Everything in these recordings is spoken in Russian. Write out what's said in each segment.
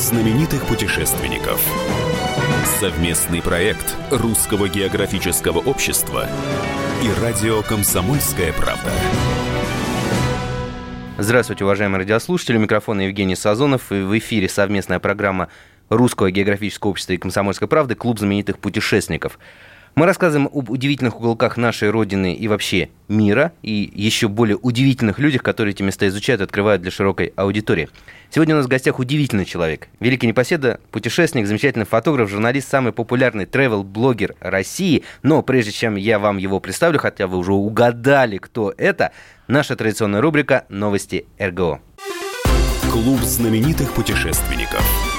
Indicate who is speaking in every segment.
Speaker 1: знаменитых путешественников. Совместный проект Русского географического общества и радио «Комсомольская правда».
Speaker 2: Здравствуйте, уважаемые радиослушатели. У микрофона Евгений Сазонов. И в эфире совместная программа Русского географического общества и «Комсомольской правды» «Клуб знаменитых путешественников». Мы рассказываем об удивительных уголках нашей Родины и вообще мира, и еще более удивительных людях, которые эти места изучают и открывают для широкой аудитории. Сегодня у нас в гостях удивительный человек. Великий непоседа, путешественник, замечательный фотограф, журналист, самый популярный travel-блогер России. Но прежде чем я вам его представлю, хотя вы уже угадали, кто это, наша традиционная рубрика «Новости РГО».
Speaker 1: Клуб знаменитых путешественников.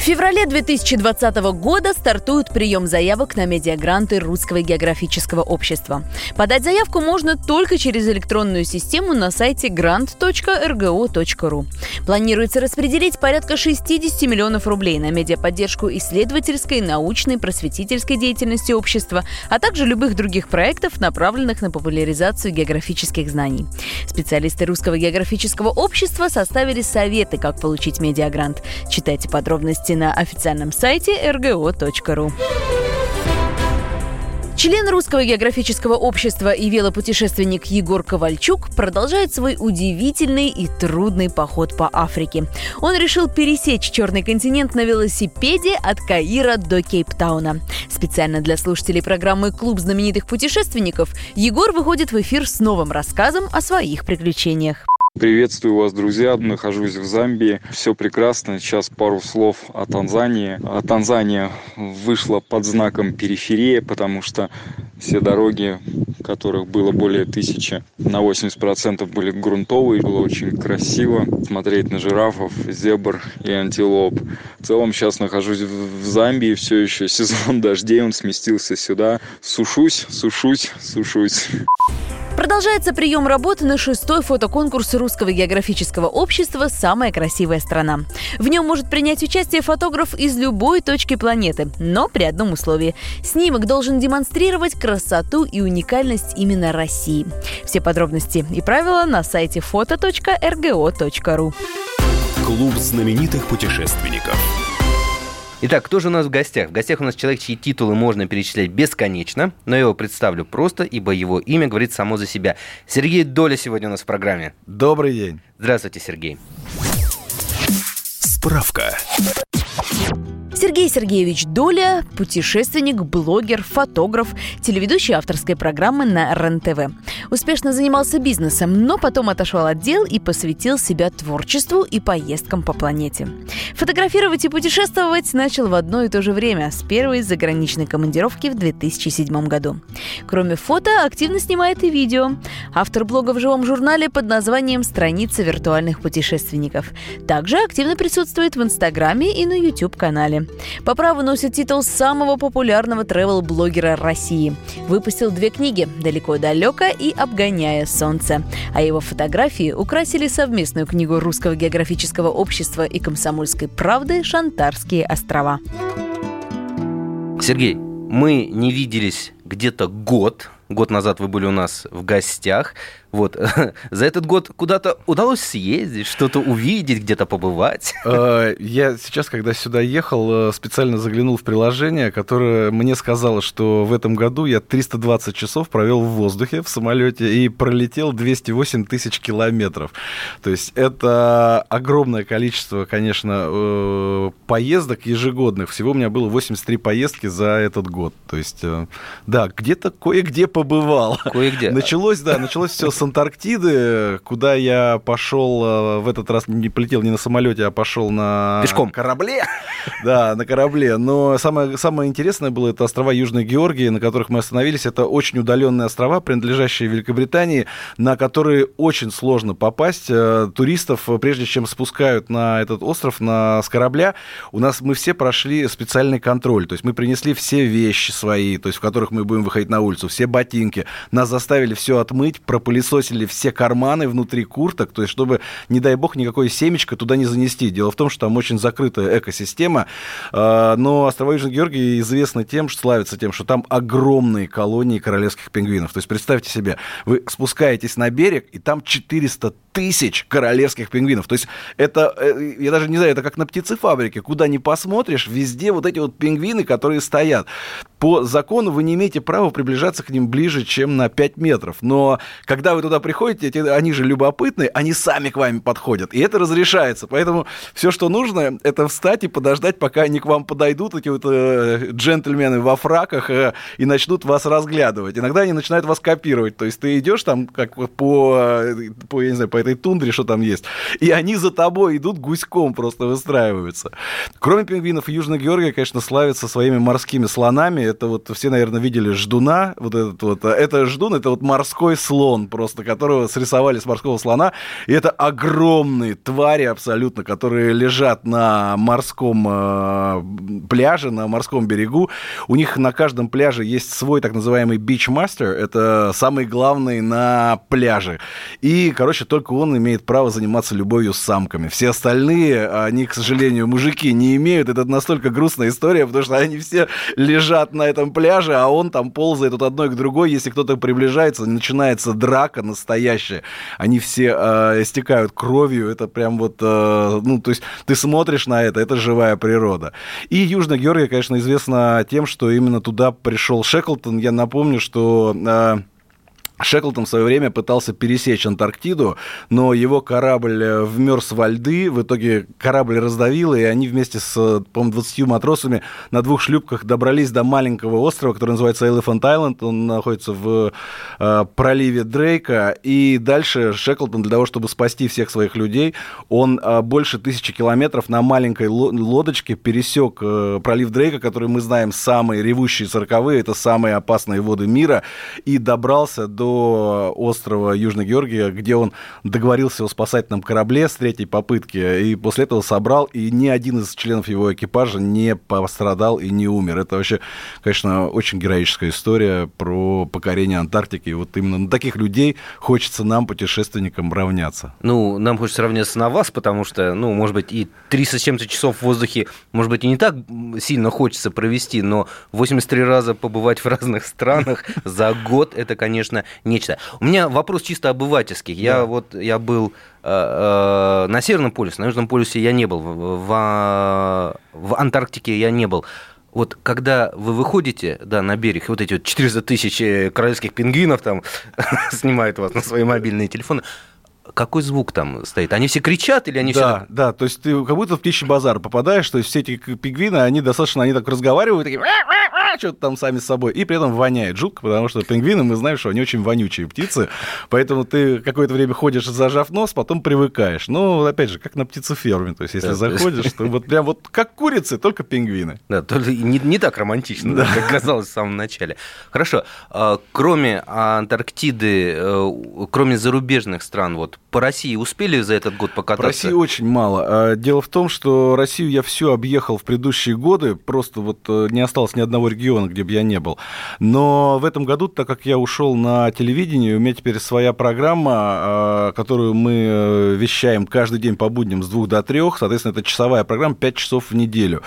Speaker 3: В феврале 2020 года стартует прием заявок на медиагранты Русского географического общества. Подать заявку можно только через электронную систему на сайте grant.rgo.ru. Планируется распределить порядка 60 миллионов рублей на медиаподдержку исследовательской, научной, просветительской деятельности общества, а также любых других проектов, направленных на популяризацию географических знаний. Специалисты Русского географического общества составили советы, как получить медиагрант. Читайте подробности на официальном сайте rgo.ru. Член Русского географического общества и велопутешественник Егор Ковальчук продолжает свой удивительный и трудный поход по Африке. Он решил пересечь Черный континент на велосипеде от Каира до Кейптауна. Специально для слушателей программы «Клуб знаменитых путешественников» Егор выходит в эфир с новым рассказом о своих приключениях.
Speaker 4: Приветствую вас, друзья. Нахожусь в Замбии. Все прекрасно. Сейчас пару слов о Танзании. А Танзания вышла под знаком периферия, потому что все дороги, которых было более тысячи, на 80% были грунтовые. Было очень красиво смотреть на жирафов, зебр и антилоп. В целом сейчас нахожусь в Замбии. Все еще сезон дождей. Он сместился сюда. Сушусь, сушусь, сушусь.
Speaker 3: Продолжается прием работы на шестой фотоконкурс Русского географического общества «Самая красивая страна». В нем может принять участие фотограф из любой точки планеты, но при одном условии. Снимок должен демонстрировать красоту и уникальность именно России. Все подробности и правила на сайте foto.rgo.ru.
Speaker 1: Клуб знаменитых путешественников.
Speaker 2: Итак, кто же у нас в гостях? В гостях у нас человек, чьи титулы можно перечислять бесконечно, но я его представлю просто, ибо его имя говорит само за себя. Сергей Доля сегодня у нас в программе.
Speaker 5: Добрый день.
Speaker 2: Здравствуйте, Сергей.
Speaker 1: Справка.
Speaker 3: Сергей Сергеевич Доля – путешественник, блогер, фотограф, телеведущий авторской программы на РЕН-ТВ. Успешно занимался бизнесом, но потом отошел от дел и посвятил себя творчеству и поездкам по планете. Фотографировать и путешествовать начал в одно и то же время, с первой заграничной командировки в 2007 году. Кроме фото, активно снимает и видео. Автор блога в живом журнале под названием «Страница виртуальных путешественников». Также активно присутствует в Инстаграме и на YouTube-канале. По праву носит титул самого популярного travel-блогера России. Выпустил две книги «Далеко-далеко» и «Обгоняя солнце». А его фотографии украсили совместную книгу Русского географического общества и комсомольской правды «Шантарские острова».
Speaker 2: Сергей, мы не виделись где-то год. Год назад вы были у нас в гостях. Вот. За этот год куда-то удалось съездить, что-то увидеть, где-то побывать?
Speaker 5: Э, я сейчас, когда сюда ехал, э, специально заглянул в приложение, которое мне сказало, что в этом году я 320 часов провел в воздухе в самолете и пролетел 208 тысяч километров. То есть это огромное количество, конечно, э, поездок ежегодных. Всего у меня было 83 поездки за этот год. То есть, да, где-то кое-где побывал.
Speaker 2: Кое-где.
Speaker 5: Началось, да, началось все с Антарктиды, куда я пошел э, в этот раз не полетел не на самолете, а пошел на
Speaker 2: Пешком.
Speaker 5: корабле. Да, на корабле. Но самое, самое интересное было это острова Южной Георгии, на которых мы остановились. Это очень удаленные острова, принадлежащие Великобритании, на которые очень сложно попасть. Э, туристов, прежде чем спускают на этот остров на, с корабля, у нас мы все прошли специальный контроль. То есть мы принесли все вещи свои, то есть в которых мы будем выходить на улицу, все ботинки. Нас заставили все отмыть, пропылесосили все карманы внутри курток, то есть чтобы, не дай бог, никакое семечко туда не занести. Дело в том, что там очень закрытая экосистема, а, но острова Южной Георгии известны тем, что славятся тем, что там огромные колонии королевских пингвинов. То есть представьте себе, вы спускаетесь на берег, и там 400 тысяч королевских пингвинов. То есть это, э, я даже не знаю, это как на птицефабрике. Куда ни посмотришь, везде вот эти вот пингвины, которые стоят. По закону вы не имеете права приближаться к ним ближе, чем на 5 метров. Но когда вы туда приходите, эти, они же любопытные, они сами к вам подходят. И это разрешается. Поэтому все, что нужно, это встать и подождать, пока они к вам подойдут, эти вот э, джентльмены во фраках, э, и начнут вас разглядывать. Иногда они начинают вас копировать. То есть ты идешь там как по, э, по, я не знаю, по этой тундре, что там есть, и они за тобой идут гуськом просто выстраиваются. Кроме пингвинов, Южная Георгия, конечно, славится своими морскими слонами. Это вот все, наверное, видели ждуна, вот этот вот. Это ждун, это вот морской слон просто, которого срисовали с морского слона. И это огромные твари абсолютно, которые лежат на морском э, пляже, на морском берегу. У них на каждом пляже есть свой так называемый бичмастер. Это самый главный на пляже. И, короче, только он имеет право заниматься любовью с самками. Все остальные, они, к сожалению, мужики не имеют. Это настолько грустная история, потому что они все лежат на этом пляже, а он там ползает от одной к другой. Если кто-то приближается, начинается драка настоящая. Они все э, истекают кровью. Это прям вот, э, ну, то есть ты смотришь на это, это живая природа. И Южная Георгия, конечно, известна тем, что именно туда пришел Шеклтон. Я напомню, что... Э, Шеклтон в свое время пытался пересечь Антарктиду, но его корабль э, вмерз во льды, в итоге корабль раздавило, и они вместе с, по-моему, 20 матросами на двух шлюпках добрались до маленького острова, который называется Elephant Island, он находится в э, проливе Дрейка, и дальше Шеклтон для того, чтобы спасти всех своих людей, он э, больше тысячи километров на маленькой лодочке пересек э, пролив Дрейка, который мы знаем самые ревущие сороковые, это самые опасные воды мира, и добрался до острова Южной Георгия, где он договорился о спасательном корабле с третьей попытки, и после этого собрал, и ни один из членов его экипажа не пострадал и не умер. Это вообще, конечно, очень героическая история про покорение Антарктики. И вот именно на таких людей хочется нам, путешественникам, равняться.
Speaker 2: Ну, нам хочется равняться на вас, потому что, ну, может быть, и 370 часов в воздухе, может быть, и не так сильно хочется провести, но 83 раза побывать в разных странах за год, это, конечно, нечто. У меня вопрос чисто обывательский. Я да. вот я был э, э, на Северном полюсе, на Южном полюсе я не был, в, в Антарктике я не был. Вот когда вы выходите да, на берег, вот эти вот 400 тысяч королевских пингвинов там снимают вас на свои мобильные телефоны, какой звук там стоит? Они все кричат или они
Speaker 5: да,
Speaker 2: все...
Speaker 5: Да, то есть ты как будто в птичий базар попадаешь, то есть все эти пингвины, они достаточно, они так разговаривают, такие что-то там сами с собой, и при этом воняет жутко, потому что пингвины, мы знаем, что они очень вонючие птицы, поэтому ты какое-то время ходишь, зажав нос, потом привыкаешь. Ну, опять же, как на птицеферме, то есть если да, заходишь, то вот прям вот как курицы, только пингвины.
Speaker 2: Да, только не, не так романтично, да. как казалось в самом начале. Хорошо, а, кроме Антарктиды, э, кроме зарубежных стран, вот по России успели за этот год покататься?
Speaker 5: По России очень мало. А, дело в том, что Россию я всю объехал в предыдущие годы, просто вот э, не осталось ни одного региона, региона, где бы я не был. Но в этом году, так как я ушел на телевидение, у меня теперь своя программа, а, которую мы э, вещаем каждый день по будням с двух до трех, соответственно, это часовая программа 5 часов в неделю.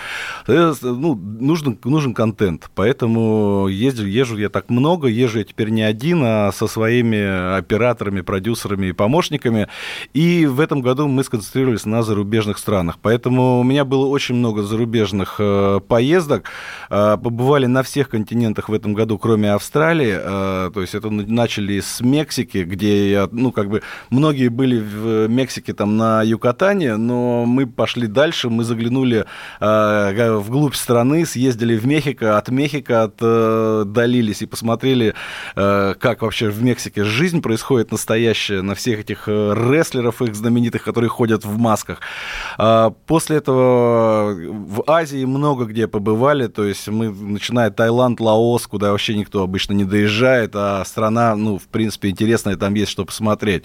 Speaker 5: Ну, нужен, нужен контент, поэтому езжу, езжу я так много, езжу я теперь не один, а со своими операторами, продюсерами и помощниками. И в этом году мы сконцентрировались на зарубежных странах. Поэтому у меня было очень много зарубежных э, поездок. Э, побывали на всех континентах в этом году, кроме Австралии. Э, то есть это начали с Мексики, где ну, как бы, многие были в Мексике там на Юкатане, но мы пошли дальше, мы заглянули э, вглубь страны, съездили в Мехико, от Мехико отдалились и посмотрели, э, как вообще в Мексике жизнь происходит настоящая, на всех этих рестлеров их знаменитых, которые ходят в масках. После этого в Азии много где побывали, то есть мы начинаем начиная Таиланд, Лаос, куда вообще никто обычно не доезжает, а страна, ну, в принципе, интересная, там есть что посмотреть.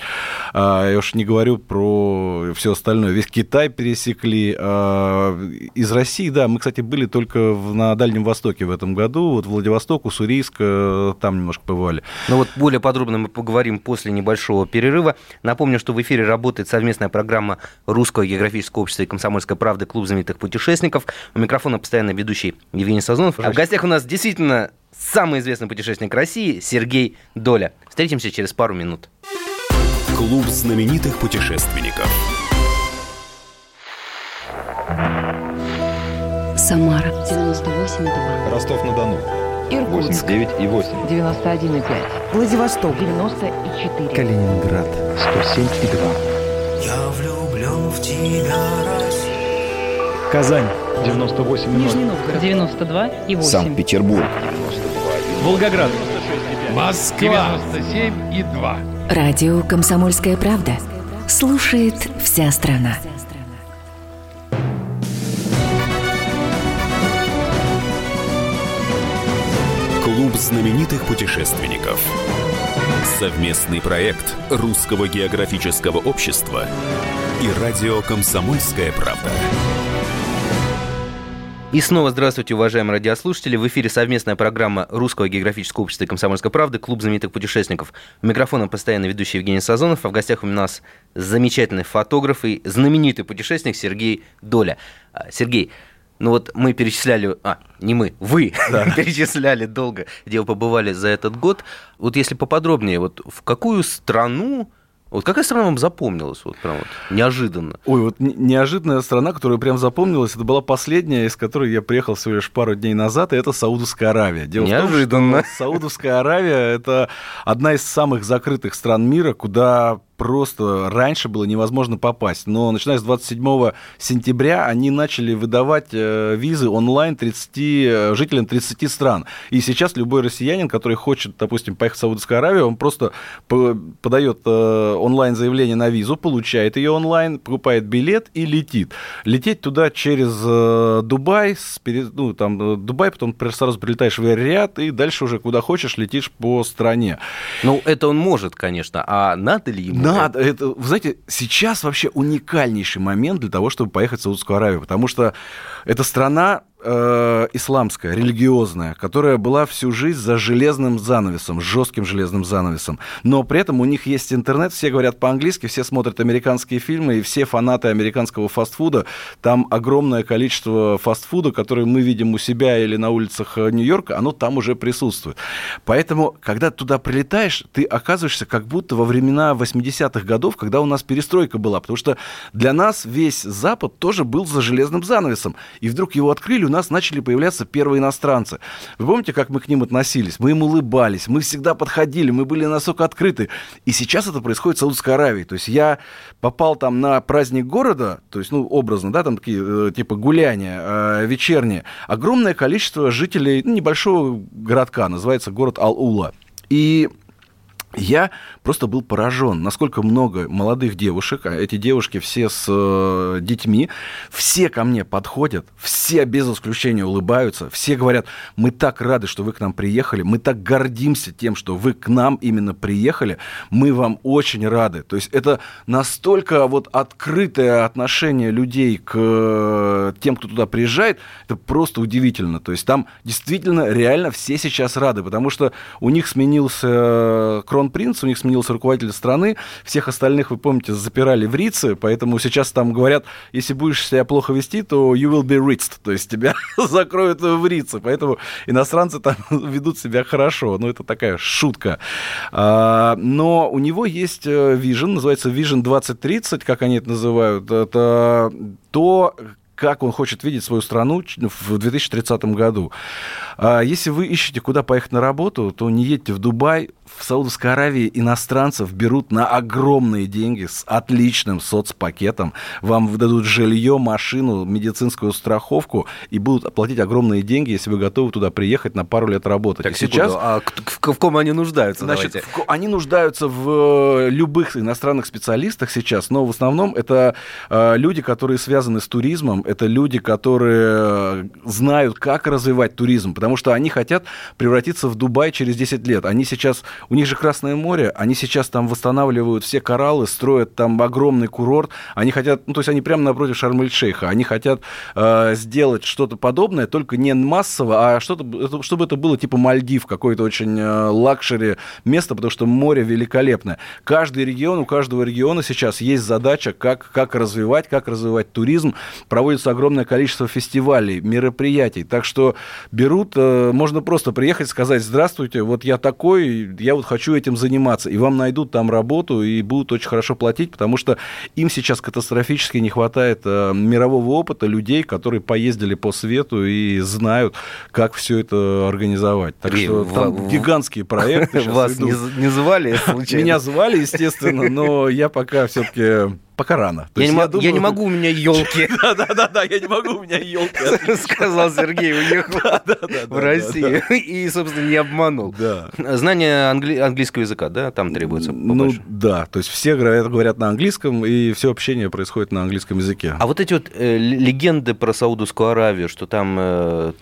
Speaker 5: А, я уж не говорю про все остальное. Весь Китай пересекли. А, из России, да, мы, кстати, были только на Дальнем Востоке в этом году, вот Владивосток, Уссурийск, э, там немножко бывали.
Speaker 2: Ну вот более подробно мы поговорим после небольшого перерыва. Напомню, что в эфире работает совместная программа Русского географического общества и Комсомольской правды «Клуб знаменитых путешественников». У микрофона постоянно ведущий Евгений Сазонов. А в гостях у нас действительно самый известный путешественник России Сергей Доля. Встретимся через пару минут.
Speaker 1: Клуб знаменитых путешественников.
Speaker 6: Самара 98,2.
Speaker 7: Ростов-на-Дону.
Speaker 6: Иркутск
Speaker 7: 89,8.
Speaker 6: 91,5. Владивосток 94.
Speaker 7: Калининград. 107,2.
Speaker 8: Я влюблен в тебя.
Speaker 7: Казань. 98,0.
Speaker 6: Нижний Новгород 92 и 8.
Speaker 7: Санкт-Петербург.
Speaker 9: Волгоград. Москва. 97 и 2.
Speaker 6: Радио «Комсомольская правда». Слушает вся страна.
Speaker 1: Клуб знаменитых путешественников. Совместный проект Русского географического общества и радио «Комсомольская правда».
Speaker 2: И снова здравствуйте, уважаемые радиослушатели. В эфире совместная программа Русского географического общества и комсомольской правды «Клуб знаменитых путешественников». У микрофона постоянно ведущий Евгений Сазонов, а в гостях у нас замечательный фотограф и знаменитый путешественник Сергей Доля. А, Сергей, ну вот мы перечисляли, а, не мы, вы перечисляли долго, где вы побывали за этот год. Вот если поподробнее, вот в какую страну вот какая страна вам запомнилась, вот прям вот неожиданно?
Speaker 5: Ой, вот не- неожиданная страна, которая прям запомнилась, это была последняя, из которой я приехал всего лишь пару дней назад, и это Саудовская Аравия. Дело в том,
Speaker 2: Неожиданно.
Speaker 5: что Саудовская Аравия – это одна из самых закрытых стран мира, куда просто раньше было невозможно попасть. Но начиная с 27 сентября они начали выдавать э, визы онлайн 30, э, жителям 30 стран. И сейчас любой россиянин, который хочет, допустим, поехать в Саудовскую Аравию, он просто по- подает э, онлайн-заявление на визу, получает ее онлайн, покупает билет и летит. Лететь туда через Дубай, ну, там, Дубай, потом сразу прилетаешь в Эр-Рияд, и дальше уже куда хочешь летишь по стране.
Speaker 2: Ну, это он может, конечно, а надо ли ему?
Speaker 5: Надо, это, вы знаете, сейчас вообще уникальнейший момент для того, чтобы поехать в Саудовскую Аравию, потому что это страна э, исламская, религиозная, которая была всю жизнь за железным занавесом, жестким железным занавесом. Но при этом у них есть интернет, все говорят по-английски, все смотрят американские фильмы, и все фанаты американского фастфуда. Там огромное количество фастфуда, которое мы видим у себя или на улицах э, Нью-Йорка, оно там уже присутствует. Поэтому, когда туда прилетаешь, ты оказываешься как будто во времена 80-х годов, когда у нас перестройка была. Потому что для нас весь Запад тоже был за железным занавесом. И вдруг его открыли, у нас начали появляться первые иностранцы. Вы помните, как мы к ним относились? Мы им улыбались, мы всегда подходили, мы были настолько открыты. И сейчас это происходит в Саудовской Аравии. То есть я попал там на праздник города, то есть, ну, образно, да, там такие, э, типа, гуляния э, вечерние. Огромное количество жителей ну, небольшого городка, называется город Ал-Ула. И я просто был поражен, насколько много молодых девушек, а эти девушки все с э, детьми, все ко мне подходят, все без исключения улыбаются, все говорят, мы так рады, что вы к нам приехали, мы так гордимся тем, что вы к нам именно приехали, мы вам очень рады. То есть это настолько вот открытое отношение людей к э, тем, кто туда приезжает, это просто удивительно. То есть там действительно реально все сейчас рады, потому что у них сменился э, кронпринц, у них сменился руководитель страны, всех остальных, вы помните, запирали в Рице, поэтому сейчас там говорят, если будешь себя плохо вести, то you will be ritzed, то есть тебя закроют в Рице, поэтому иностранцы там ведут себя хорошо, ну это такая шутка. А, но у него есть э, Vision, называется Vision 2030, как они это называют, это то, как он хочет видеть свою страну ч- в 2030 году. А Если вы ищете, куда поехать на работу, то не едьте в Дубай. В Саудовской Аравии иностранцев берут на огромные деньги с отличным соцпакетом. Вам выдадут жилье, машину, медицинскую страховку и будут платить огромные деньги, если вы готовы туда приехать на пару лет работать.
Speaker 2: Так,
Speaker 5: И сейчас
Speaker 2: секунду, а в, в ком они нуждаются?
Speaker 5: Значит,
Speaker 2: давайте?
Speaker 5: в они нуждаются в э, любых иностранных специалистах сейчас, но в основном это э, люди, которые связаны с туризмом, это люди, которые э, знают, как развивать туризм, потому что они хотят превратиться в Дубай через 10 лет. Они сейчас, у них же Красное море, они сейчас там восстанавливают все кораллы, строят там огромный курорт, они хотят, ну то есть они прямо напротив Шарм-эль-Шейха, они хотят э, сделать что-то подобное, только не массово, а что-то, чтобы это было типа Мальдив, какой-то очень э, luxury место, потому что море великолепное. Каждый регион, у каждого региона сейчас есть задача, как, как развивать, как развивать туризм. Проводится огромное количество фестивалей, мероприятий. Так что берут, э, можно просто приехать, сказать, здравствуйте, вот я такой, я я вот хочу этим заниматься. И вам найдут там работу и будут очень хорошо платить, потому что им сейчас катастрофически не хватает э, мирового опыта людей, которые поездили по свету и знают, как все это организовать. Так
Speaker 2: И
Speaker 5: что
Speaker 2: в-
Speaker 5: там
Speaker 2: в-
Speaker 5: гигантские проекты.
Speaker 2: Вас
Speaker 5: идут.
Speaker 2: не звали случайно?
Speaker 5: Меня звали, естественно, но я пока все-таки пока рано. То
Speaker 2: Я,
Speaker 5: есть
Speaker 2: не, мо-
Speaker 5: думаю-
Speaker 2: я не могу, у меня елки,
Speaker 5: Да, да, да, да, я не могу, у меня елка.
Speaker 2: сказал Сергей, уехал в Россию и, собственно, не обманул. Знание англи- английского языка, да, там требуется
Speaker 5: Ну да, то есть все говорят, на английском, и все общение происходит на английском языке.
Speaker 2: А вот эти вот э, легенды про Саудовскую Аравию, что там э,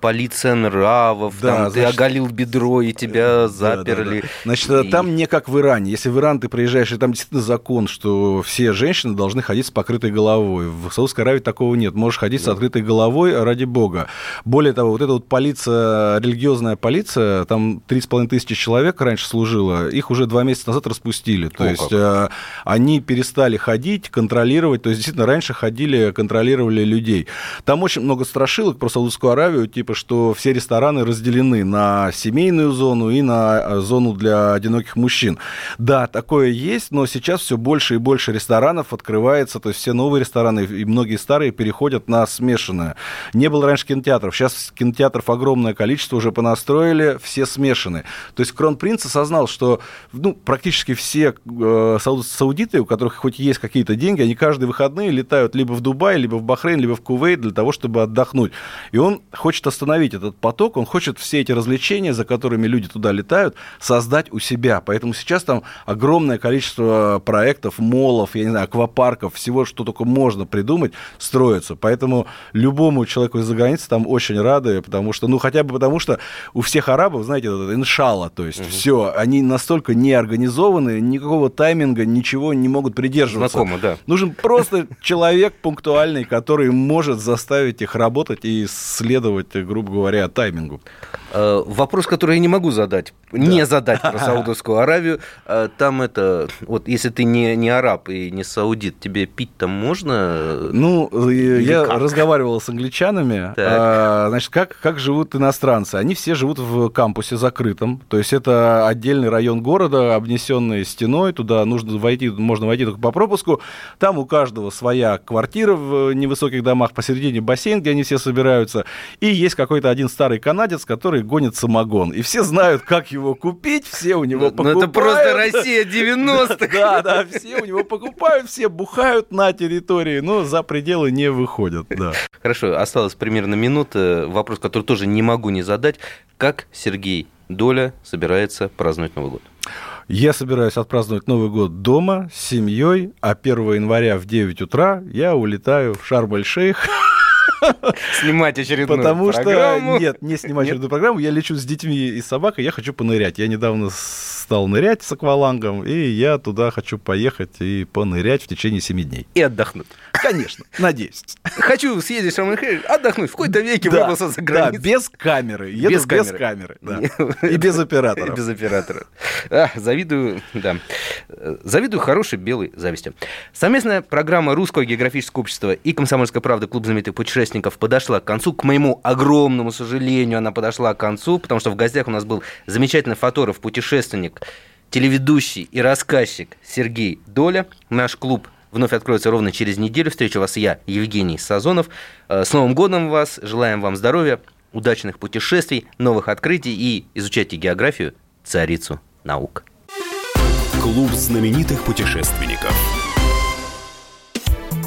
Speaker 2: полиция нравов,
Speaker 5: Да,
Speaker 2: там ты
Speaker 5: значит-
Speaker 2: оголил бедро и тебя
Speaker 5: Да, да,
Speaker 2: заперли.
Speaker 5: да. Значит, э,
Speaker 2: И-
Speaker 5: там не как в Иране. Если в Иран ты приезжаешь, и там действительно закон, что все женщины должны ходить с покрытой головой. В Саудовской Аравии такого нет. Можешь ходить с открытой головой, ради бога. Более того, вот эта вот полиция, религиозная полиция, там 3,5 тысячи человек раньше служило, их уже два месяца назад распустили. То
Speaker 2: О,
Speaker 5: есть
Speaker 2: как.
Speaker 5: э, они перестали ходить, контролировать. То есть, действительно, раньше ходили, контролировали людей. Там очень много страшилок про Саудовскую Аравию, типа, что все рестораны разделены на семейную зону и на э, зону для одиноких мужчин. Да, такое есть, но сейчас все больше и больше ресторанов открывается, то есть все новые рестораны и многие старые переходят на смешанное. Не было раньше кинотеатров, сейчас кинотеатров огромное количество уже понастроили, все смешаны. То есть Кронпринц осознал, что ну, практически все э, сау- саудиты, у которых хоть есть какие-то деньги, они каждые выходные летают либо в Дубай, либо в Бахрейн, либо в Кувейт для того, чтобы отдохнуть. И он хочет остановить этот поток, он хочет все эти развлечения, за которыми люди туда летают, создать у себя. Поэтому сейчас там огромное количество проектов, молов, я не знаю, аквапарков, всего, что только можно придумать, строится. Поэтому любому человеку из-за границы там очень рады, потому что, ну, хотя бы потому что у всех арабов, знаете, иншалла, то есть все, они настолько не организованы, никакого тайминга, ничего не могут придерживаться.
Speaker 2: Знакомо, да.
Speaker 5: Нужен просто человек пунктуальный, который может заставить их работать и следовать, грубо говоря, таймингу.
Speaker 2: Э, Вопрос, который я не могу задать, не задать про Саудовскую Аравию. Э, Там это, вот если ты не, не араб и не саудит, тебе пить там можно?
Speaker 5: Ну, э, я
Speaker 2: как?
Speaker 5: разговаривал с англичанами.
Speaker 2: Так.
Speaker 5: А, значит, как, как живут иностранцы? Они все живут в кампусе закрытом. То есть это отдельный район города, обнесенный стеной. Туда нужно войти, можно войти только по пропуску. Там у каждого своя квартира в невысоких домах, посередине бассейн, где они все собираются. И есть какой-то один старый канадец, который гонит самогон. И все знают, как его купить, все у него
Speaker 2: Ну,
Speaker 5: покупают.
Speaker 2: это просто Россия 90-х.
Speaker 5: Да, да, все у него покупают, все бухают на территории, но за пределы не выходят, да.
Speaker 2: Хорошо, осталось примерно минута. Вопрос, который тоже не могу не задать. Как Сергей Доля собирается праздновать Новый год?
Speaker 5: Я собираюсь отпраздновать Новый год дома с семьей, а 1 января в 9 утра я улетаю в Шарм-эль-Шейх,
Speaker 2: Снимать очередную
Speaker 5: потому
Speaker 2: программу.
Speaker 5: что... Нет, не снимать очередную программу, я лечу с детьми и собакой, я хочу понырять. Я недавно стал нырять с аквалангом, и я туда хочу поехать и понырять в течение 7 дней.
Speaker 2: И отдохнуть.
Speaker 5: Конечно, надеюсь.
Speaker 2: Хочу съездить в Шарм-эль-Шейх, отдохнуть в какой-то веке
Speaker 5: Да,
Speaker 2: выбрался за
Speaker 5: да,
Speaker 2: границу.
Speaker 5: без камеры. Еду
Speaker 2: Без
Speaker 5: без,
Speaker 2: камеры.
Speaker 5: камеры. да. И без оператора.
Speaker 2: Без оператора. А, завидую, да. Завидую хорошей белой зависти. Совместная программа Русского географического общества и Комсомольская правда Клуб знаменитых путешественников подошла к концу. К моему огромному сожалению, она подошла к концу, потому что в гостях у нас был замечательный фотограф, путешественник, телеведущий и рассказчик Сергей Доля. Наш клуб вновь откроется ровно через неделю. Встречу вас я, Евгений Сазонов. Э, С Новым годом вас! Желаем вам здоровья, удачных путешествий, новых открытий и изучайте географию, царицу наук.
Speaker 1: Клуб знаменитых путешественников.